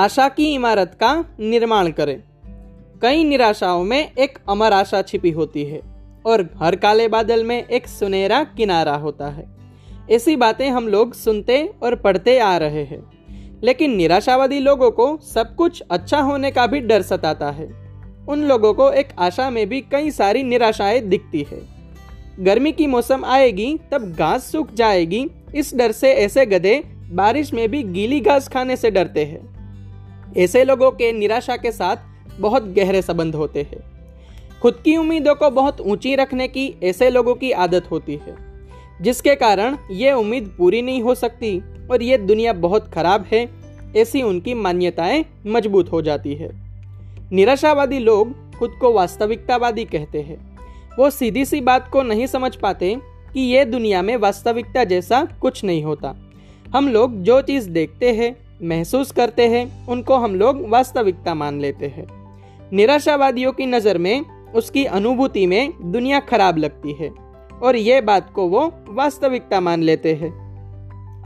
आशा की इमारत का निर्माण करें। कई निराशाओं में एक अमर आशा छिपी होती है और हर काले बादल में एक सुनहरा किनारा होता है। ऐसी बातें हम लोग सुनते और पढ़ते आ रहे हैं। लेकिन निराशावादी लोगों को सब कुछ अच्छा होने का भी डर सताता है। उन लोगों को एक आशा में भी कई सारी निराशाएँ दिखती है। गर्मी की मौसम आएगी, तब घास सूख जाएगी। इस डर से ऐसे गधे बारिश में भी गीली घास खाने से डरते हैं। ऐसे लोगों के निराशा के साथ बहुत गहरे संबंध होते हैं। खुद की उम्मीदों को बहुत ऊँची रखने की ऐसे लोगों की आदत होती है, जिसके कारण ये उम्मीद पूरी नहीं हो सकती और ये दुनिया बहुत खराब है, ऐसी उनकी मान्यताएँ मज़बूत हो जाती है। निराशावादी लोग खुद को वास्तविकतावादी कहते हैं। वो सीधी सी बात को नहीं समझ पाते कि ये दुनिया में वास्तविकता जैसा कुछ नहीं होता। हम लोग जो चीज़ देखते हैं महसूस करते हैं, उनको हम लोग वास्तविकता मान लेते हैं। निराशावादियों की नज़र में, उसकी अनुभूति में दुनिया खराब लगती है, और ये बात को वो वास्तविकता मान लेते हैं।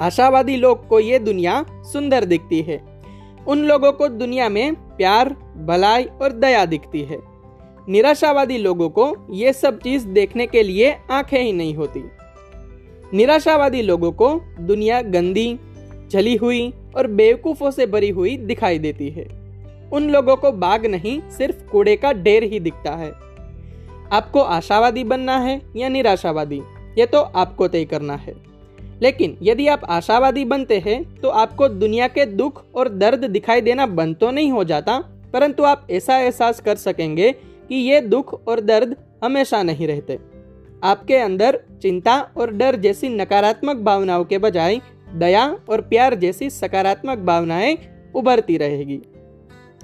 आशावादी लोग को ये दुनिया सुंदर दिखती है। उन लोगों को दुनिया में प्यार, भलाई और दया दिखती है। निराशावादी लोगों को ये सब चीज़ देखने के लिए आँखें ही नहीं होती। निराशावादी लोगों को दुनिया गंदी, जली हुई और बेवकूफों से भरी हुई दिखाई देती है। उन लोगों को बाग नहीं, सिर्फ़ कूड़े का ढेर ही दिखता है। आपको आशावादी बनना है या निराशावादी, ये तो आपको तय करना है। लेकिन यदि आप आशावादी बनते हैं तो आपको दुनिया के दुख और दर्द दिखाई देना बंद तो नहीं हो जाता, परंतु आप ऐसा एहसास कर सकेंगे कि ये दुख और दर्द हमेशा नहीं रहते। आपके अंदर चिंता और डर जैसी नकारात्मक भावनाओं के बजाय दया और प्यार जैसी सकारात्मक भावनाएँ उभरती रहेगी।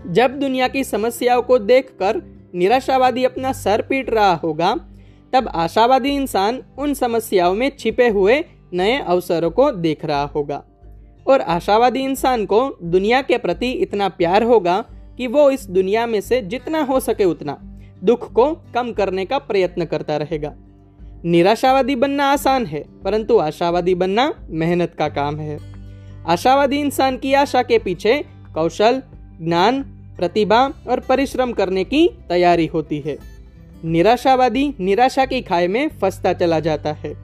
जब दुनिया की समस्याओं को देखकर निराशावादी अपना सर पीट रहा होगा, तब आशावादी इंसान उन समस्याओं में छिपे हुए नए अवसरों को देख रहा होगा। और आशावादी इंसान को दुनिया के प्रति इतना प्यार होगा कि वो इस दुनिया में से जितना हो सके उतना दुख को कम करने का प्रयत्न करता रहेगा। निराशावादी बनना आसान है, परंतु आशावादी बनना मेहनत का काम है। आशावादी इंसान की आशा के पीछे कौशल, ज्ञान, प्रतिभा और परिश्रम करने की तैयारी होती है। निराशावादी निराशा की खाई में फंसता चला जाता है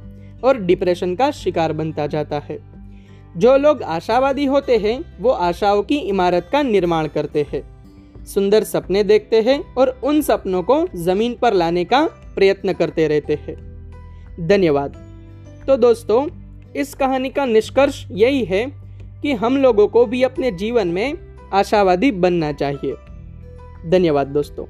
और डिप्रेशन का शिकार बनता जाता है। जो लोग आशावादी होते हैं, वो आशाओं की इमारत का निर्माण करते हैं। सुंदर सपने देखते हैं और उन सपनों को ज़मीन पर लाने का प्रयत्न करते रहते हैं। धन्यवाद। तो दोस्तों, इस कहानी का निष्कर्ष यही है कि हम लोगों को भी अपने जीवन में आशावादी बनना चाहिए। धन्यवाद दोस्तों।